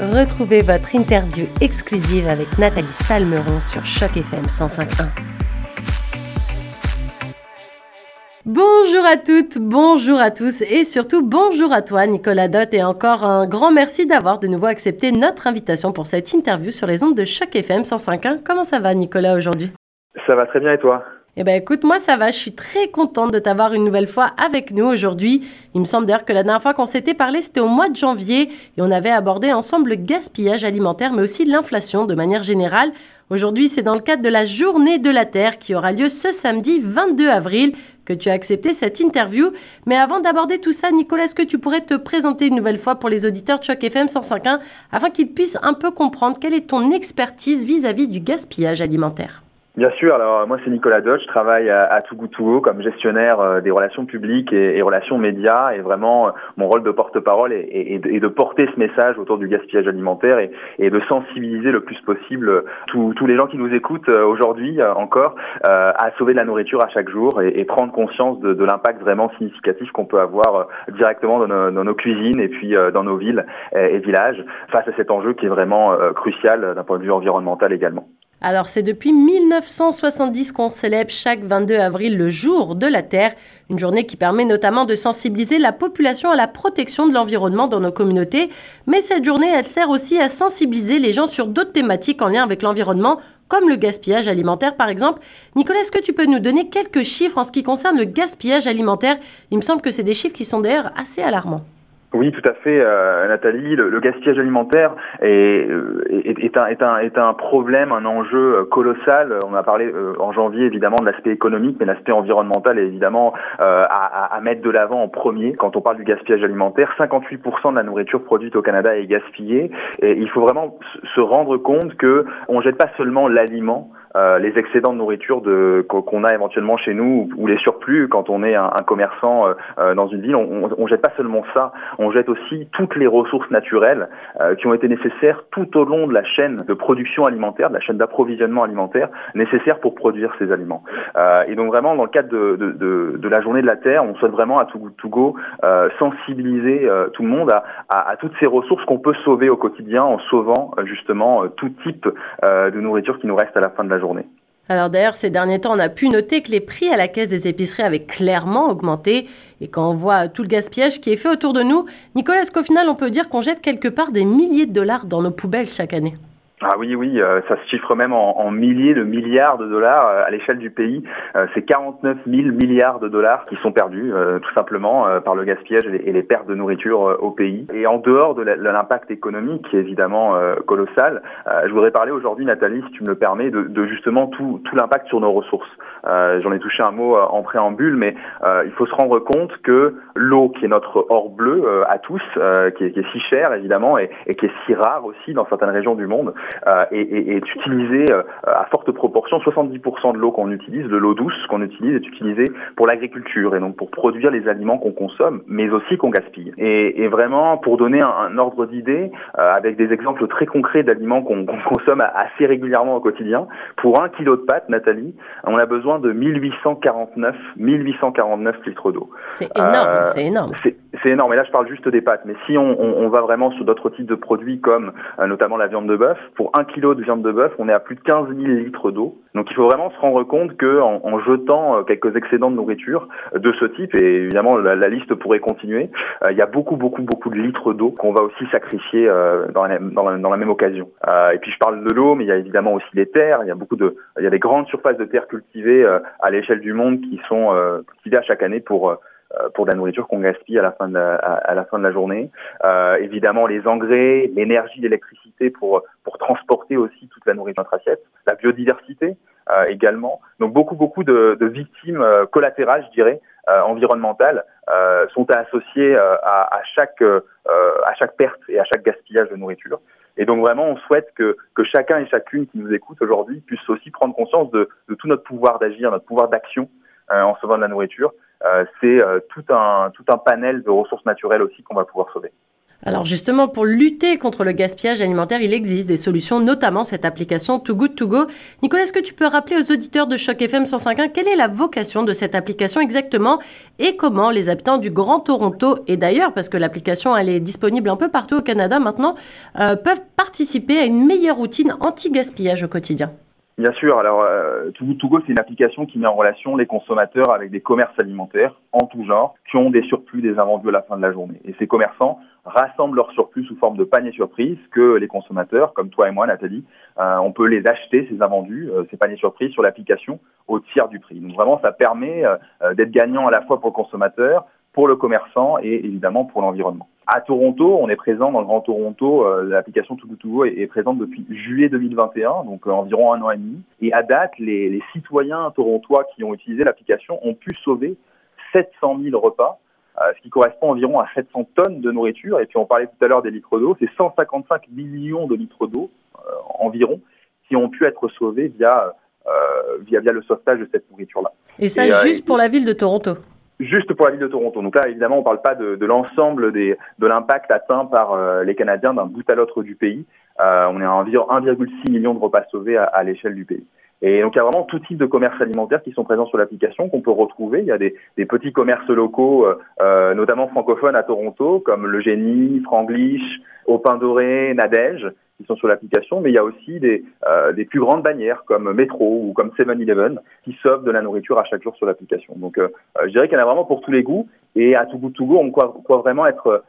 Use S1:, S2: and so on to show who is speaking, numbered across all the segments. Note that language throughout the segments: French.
S1: Retrouvez votre interview exclusive avec Nathalie Salmeron sur Choc FM 105.1. Bonjour à toutes, bonjour à tous et surtout bonjour à toi Nicolas Dott et encore un grand merci d'avoir de nouveau accepté notre invitation pour cette interview sur les ondes de Choc FM 105.1. Comment ça va Nicolas aujourd'hui?
S2: Ça va très bien et toi?
S1: Eh ben écoute, moi ça va, je suis très contente de t'avoir une nouvelle fois avec nous aujourd'hui. Il me semble d'ailleurs que la dernière fois qu'on s'était parlé, c'était au mois de janvier et on avait abordé ensemble le gaspillage alimentaire mais aussi l'inflation de manière générale. Aujourd'hui, c'est dans le cadre de la Journée de la Terre qui aura lieu ce samedi 22 avril que tu as accepté cette interview. Mais avant d'aborder tout ça, Nicolas, est-ce que tu pourrais te présenter une nouvelle fois pour les auditeurs de Choc FM 105.1 afin qu'ils puissent un peu comprendre quelle est ton expertise vis-à-vis du gaspillage alimentaire?
S2: Bien sûr, alors moi c'est Nicolas Dodge, je travaille à, à comme gestionnaire euh, des relations publiques et, relations médias et vraiment euh, mon rôle de porte-parole est, de porter ce message autour du gaspillage alimentaire et, de sensibiliser le plus possible tous, les gens qui nous écoutent euh, aujourd'hui encore à sauver de la nourriture à chaque jour et, prendre conscience de, l'impact vraiment significatif qu'on peut avoir directement dans nos, cuisines et puis dans nos villes et villages face à cet enjeu qui est vraiment crucial d'un point de vue environnemental également.
S1: Alors c'est depuis 1970 qu'on célèbre chaque 22 avril le jour de la Terre, une journée qui permet notamment de sensibiliser la population à la protection de l'environnement dans nos communautés, mais cette journée elle sert aussi à sensibiliser les gens sur d'autres thématiques en lien avec l'environnement, comme le gaspillage alimentaire par exemple. Nicolas, est-ce que tu peux nous donner quelques chiffres en ce qui concerne le gaspillage alimentaire? Il me semble que c'est des chiffres qui sont d'ailleurs assez alarmants.
S2: Oui, tout à fait, euh, Nathalie. Le, gaspillage alimentaire est, est, est, un, est, un, est un problème, un enjeu colossal. On a parlé euh, en janvier évidemment de l'aspect économique, mais l'aspect environnemental est évidemment euh, à, à, mettre de l'avant en premier. Quand on parle du gaspillage alimentaire, 58% de la nourriture produite au Canada est gaspillée. Et il faut vraiment se rendre compte que on jette pas seulement l'aliment, euh, les excédents de nourriture de, qu'on a éventuellement chez nous ou, les surplus quand on est un, commerçant euh, euh, dans une ville, on, on, jette pas seulement ça, on jette aussi toutes les ressources naturelles qui ont été nécessaires tout au long de la chaîne de production alimentaire, de la chaîne d'approvisionnement alimentaire nécessaire pour produire ces aliments. et donc vraiment dans le cadre de, de, de, de, la journée de la Terre, on souhaite vraiment à Togo sensibiliser tout le monde à, à, à toutes ces ressources qu'on peut sauver au quotidien en sauvant justement tout type de nourriture qui nous reste à la fin de la
S1: Alors d'ailleurs, ces derniers temps, on a pu noter que les prix à la caisse des épiceries avaient clairement augmenté. Et quand on voit tout le gaspillage qui est fait autour de nous, Nicolas, qu'au final, on peut dire qu'on jette quelque part des milliers de dollars dans nos poubelles chaque année?
S2: Ah oui, oui, euh, ça se chiffre même en, en, milliers de milliards de dollars euh, à l'échelle du pays. Euh, c'est 49 000 milliards de dollars qui sont perdus, tout simplement, par le gaspillage et les, pertes de nourriture au pays. Et en dehors de l'impact économique, qui est évidemment colossal, je voudrais parler aujourd'hui, Nathalie, si tu me le permets, de, de justement tout, tout l'impact sur nos ressources. J'en ai touché un mot en préambule, mais il faut se rendre compte que l'eau, qui est notre or bleu à tous, qui est, qui, est, si cher évidemment, et, et qui est si rare aussi dans certaines régions du monde, euh, est, est, utilisée euh, à forte proportion. 70% de l'eau qu'on utilise, de l'eau douce qu'on utilise, est utilisée pour l'agriculture et donc pour produire les aliments qu'on consomme, mais aussi qu'on gaspille. Et, et, vraiment, pour donner un, un ordre d'idée, euh, avec des exemples très concrets d'aliments qu'on consomme assez régulièrement au quotidien, pour un kilo de pâtes, Nathalie, on a besoin de 1849, 1849 litres d'eau.
S1: C'est énorme, c'est énorme.
S2: C'est énorme. Et là, je parle juste des pâtes. Mais si on, on, on va vraiment sur d'autres types de produits comme notamment la viande de bœuf, pour un kilo de viande de bœuf, on est à plus de 15 000 litres d'eau. Donc il faut vraiment se rendre compte que en, jetant euh, quelques excédents de nourriture de ce type, et évidemment la, liste pourrait continuer, euh, il y a beaucoup beaucoup beaucoup de litres d'eau qu'on va aussi sacrifier euh, dans, la, dans, la, même occasion. et puis je parle de l'eau, mais il y a évidemment aussi les terres. Il y a beaucoup de, il y a des grandes surfaces de terres cultivées à l'échelle du monde qui sont cultivées à chaque année pour euh, pour de la nourriture qu'on gaspille à la fin de la, à, la fin de la journée. Euh, évidemment, les engrais, l'énergie, l'électricité pour pour transporter aussi toute la nourriture dans notre assiette, la biodiversité euh, également. Donc beaucoup beaucoup de, de victimes euh, collatérales, je dirais, euh, environnementales sont associées à, à, chaque à chaque perte et à chaque gaspillage de nourriture. Et donc vraiment, on souhaite que, que chacun et chacune qui nous écoute aujourd'hui puisse aussi prendre conscience de, de tout notre pouvoir d'agir, notre pouvoir d'action en sauvant de la nourriture, euh, c'est euh, tout un tout un panel de ressources naturelles aussi qu'on va pouvoir sauver.
S1: Alors justement, pour lutter contre le gaspillage alimentaire, il existe des solutions, notamment cette application Too Good To Go. Nicolas, est-ce que tu peux rappeler aux auditeurs de Choc FM 105.1 quelle est la vocation de cette application exactement et comment les habitants du Grand Toronto, et d'ailleurs parce que l'application elle est disponible un peu partout au Canada maintenant, euh, peuvent participer à une meilleure routine anti-gaspillage au quotidien?
S2: Bien sûr. Alors, euh, Too c'est une application qui met en relation les consommateurs avec des commerces alimentaires en tout genre qui ont des surplus, des invendus à la fin de la journée. Et ces commerçants rassemblent leurs surplus sous forme de paniers surprises que les consommateurs, comme toi et moi, Nathalie, euh, on peut les acheter, ces invendus, euh, ces paniers surprises, sur l'application au tiers du prix. Donc vraiment, ça permet euh, d'être gagnant à la fois pour le consommateur, pour le commerçant et évidemment pour l'environnement. À Toronto, on est présent dans le Grand Toronto. Euh, l'application To Go est, présente depuis juillet 2021, donc euh, environ un an et demi. Et à date, les, les citoyens torontois qui ont utilisé l'application ont pu sauver 700 000 repas, euh, ce qui correspond environ à 700 tonnes de nourriture. Et puis on parlait tout à l'heure des litres d'eau, c'est 155 millions de litres d'eau environ qui ont pu être sauvés via, via, via le sauvetage de cette nourriture-là.
S1: Et ça, juste pour la ville de Toronto
S2: Juste pour la ville de Toronto. Donc là, évidemment, on ne parle pas de, de l'ensemble de l'impact atteint par euh, les Canadiens d'un bout à l'autre du pays. Euh, on est à environ 1,6 million de repas sauvés à, à l'échelle du pays. Et donc il y a vraiment tout type de commerces alimentaires qui sont présents sur l'application qu'on peut retrouver. Il y a des, des petits commerces locaux, euh, euh notamment francophones à Toronto, comme Le Génie, Franglish, Au Pain Doré, Nadège, qui sont sur l'application, mais il y a aussi des, euh, des plus grandes bannières comme Metro ou comme 7-Eleven qui sauvent de la nourriture à chaque jour sur l'application. Donc euh, euh je dirais qu'il y en a vraiment pour tous les goûts et à tout goût to go, on croit, vraiment être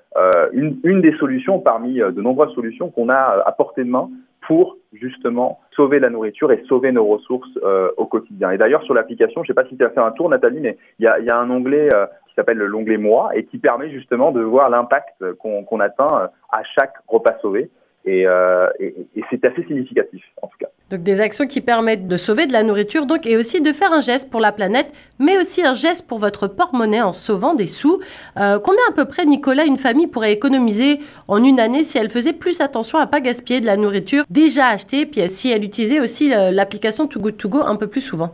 S2: une, des solutions parmi de nombreuses solutions qu'on a à portée de main pour justement sauver la nourriture et sauver nos ressources au quotidien. Et d'ailleurs sur l'application, je ne sais pas si tu as fait un tour Nathalie, mais il y a, un onglet qui s'appelle l'onglet moi et qui permet justement de voir l'impact qu'on qu atteint à chaque repas sauvé. Euh, et, et, c'est assez significatif en tout cas.
S1: Donc des actions qui permettent de sauver de la nourriture donc et aussi de faire un geste pour la planète, mais aussi un geste pour votre porte-monnaie en sauvant des sous. Euh, combien à peu près, Nicolas, une famille pourrait économiser en une année si elle faisait plus attention à pas gaspiller de la nourriture déjà achetée, puis si elle utilisait aussi l'application Too Good To Go un peu plus souvent?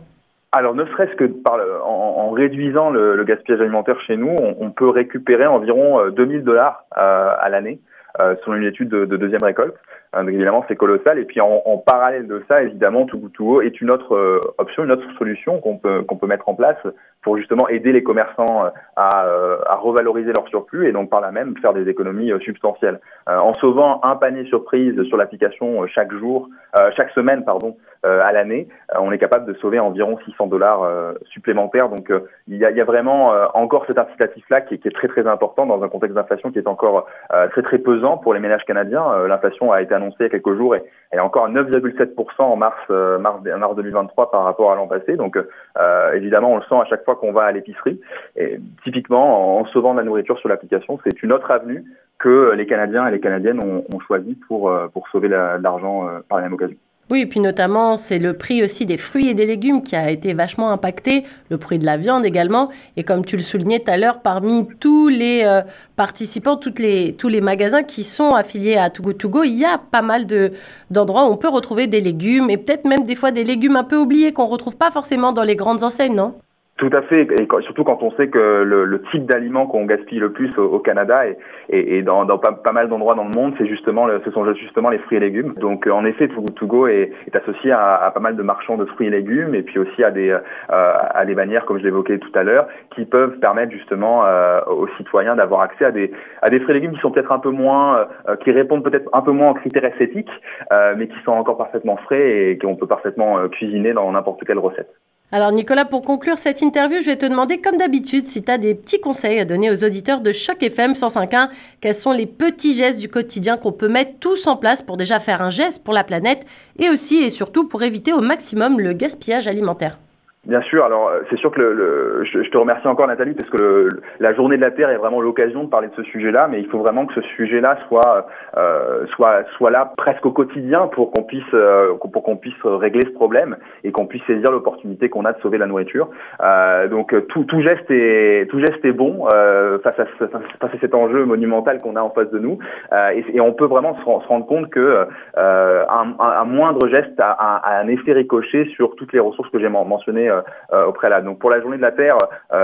S2: Alors, ne serait-ce que par en, réduisant le, gaspillage alimentaire chez nous, on, peut récupérer environ 2000 euh, dollars euh, à l'année euh, selon une étude de, de deuxième récolte. Donc évidemment, c'est colossal. Et puis en, parallèle de ça, évidemment, Too Good To Go est une autre option, une autre solution qu'on peut qu'on peut mettre en place pour justement aider les commerçants à, à, revaloriser leur surplus et donc par là même faire des économies substantielles. en sauvant un panier surprise sur l'application chaque jour, chaque semaine, pardon, à l'année, on est capable de sauver environ 600 dollars supplémentaires. Donc il y a, il y a vraiment encore cet incitatif-là qui, qui, est très très important dans un contexte d'inflation qui est encore très très pesant pour les ménages canadiens. Euh, l'inflation a été annoncée il y a quelques jours et elle est encore à 9,7% en mars, euh, mars, mars 2023 par rapport à l'an passé. Donc euh, évidemment, on le sent à chaque fois qu'on va à l'épicerie. Et typiquement, en sauvant de la nourriture sur l'application, c'est une autre avenue que les Canadiens et les Canadiennes ont, ont choisi pour, pour sauver l'argent par la même occasion.
S1: Oui, et puis notamment, c'est le prix aussi des fruits et des légumes qui a été vachement impacté, le prix de la viande également. Et comme tu le soulignais tout à l'heure, parmi tous les euh, participants, les, tous les magasins qui sont affiliés à Togo Togo, il y a pas mal de, d'endroits où on peut retrouver des légumes et peut-être même des fois des légumes un peu oubliés qu'on retrouve pas forcément dans les grandes enseignes, non?
S2: Tout à fait, et surtout quand on sait que le, le type d'aliment qu'on gaspille le plus au, Canada et, et, et dans, dans pas, pas, mal d'endroits dans le monde, c'est justement, ce sont justement les fruits et légumes. Donc en effet, Too To Go est, est associé à, à, pas mal de marchands de fruits et légumes, et puis aussi à des euh, à des bannières, comme je l'évoquais tout à l'heure, qui peuvent permettre justement euh, aux citoyens d'avoir accès à des à des fruits et légumes qui sont peut-être un peu moins, euh, qui répondent peut-être un peu moins aux critères esthétiques, euh, mais qui sont encore parfaitement frais et qu'on peut parfaitement euh, cuisiner dans n'importe quelle recette.
S1: Alors Nicolas, pour conclure cette interview, je vais te demander comme d'habitude si tu as des petits conseils à donner aux auditeurs de Choc FM 105.1. Quels sont les petits gestes du quotidien qu'on peut mettre tous en place pour déjà faire un geste pour la planète et aussi et surtout pour éviter au maximum le gaspillage alimentaire?
S2: Bien sûr, alors euh, c'est sûr que le, le je, je, te remercie encore Nathalie parce que le, la journée de la Terre est vraiment l'occasion de parler de ce sujet-là, mais il faut vraiment que ce sujet-là soit euh, soit soit là presque au quotidien pour qu'on puisse euh, pour qu'on puisse régler ce problème et qu'on puisse saisir l'opportunité qu'on a de sauver la nourriture. Euh, donc tout, tout geste est tout geste est bon euh, face, à, face à cet enjeu monumental qu'on a en face de nous et, et, on peut vraiment se, rendre compte que un, un, moindre geste a, a, a, un effet ricochet sur toutes les ressources que j'ai mentionnées au préalable. Donc pour la journée de la Terre,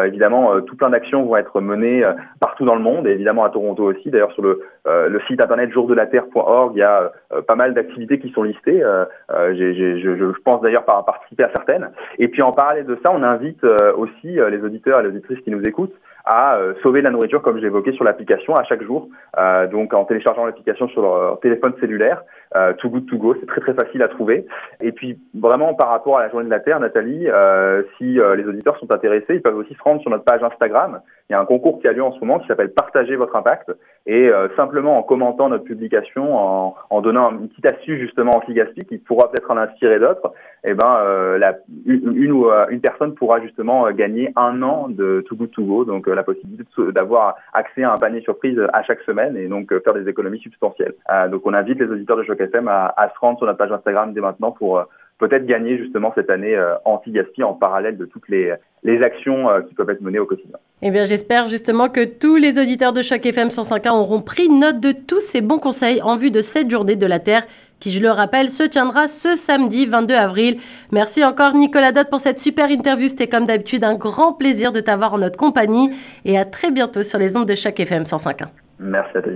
S2: évidemment, tout plein d'actions vont être menées partout dans le monde, et évidemment à Toronto aussi. D'ailleurs, sur le, le site internet jourdelaterre.org, il y a pas mal d'activités qui sont listées. Je, je, pense d'ailleurs par participer à certaines. Et puis en parallèle de ça, on invite aussi les auditeurs et les auditrices qui nous écoutent à euh, sauver la nourriture, comme j'ai évoqué sur l'application à chaque jour. Euh, donc en téléchargeant l'application sur leur téléphone cellulaire, euh, Too Good To Go, c'est très très facile à trouver. Et puis vraiment par rapport à la journée de la Terre, Nathalie, euh, si euh, les auditeurs sont intéressés, ils peuvent aussi se rendre sur notre page Instagram. Il y a un concours qui a lieu en ce moment qui s'appelle Partager votre impact. Et simplement en commentant notre publication, en, en donnant une petite astuce justement anti-gaspi qui pourra peut-être en inspirer d'autres, eh ben la, une, une, une personne pourra justement gagner un an de Too Good To Go. Donc la possibilité d'avoir accès à un panier surprise à chaque semaine et donc faire des économies substantielles. donc on invite les auditeurs de Choc FM à, se rendre sur notre page Instagram dès maintenant pour euh, peut-être gagner justement cette année euh, anti-gaspi en parallèle de toutes les, les actions euh, qui peuvent être menées au quotidien.
S1: Eh bien, j'espère justement que tous les auditeurs de Choc FM 105.1 auront pris note de tous ces bons conseils en vue de cette journée de la Terre qui, je le rappelle, se tiendra ce samedi 22 avril. Merci encore Nicolas Dott pour cette super interview. C'était comme d'habitude un grand plaisir de t'avoir en notre compagnie et à très bientôt sur les ondes de Choc FM 105.1.
S2: Merci à toi.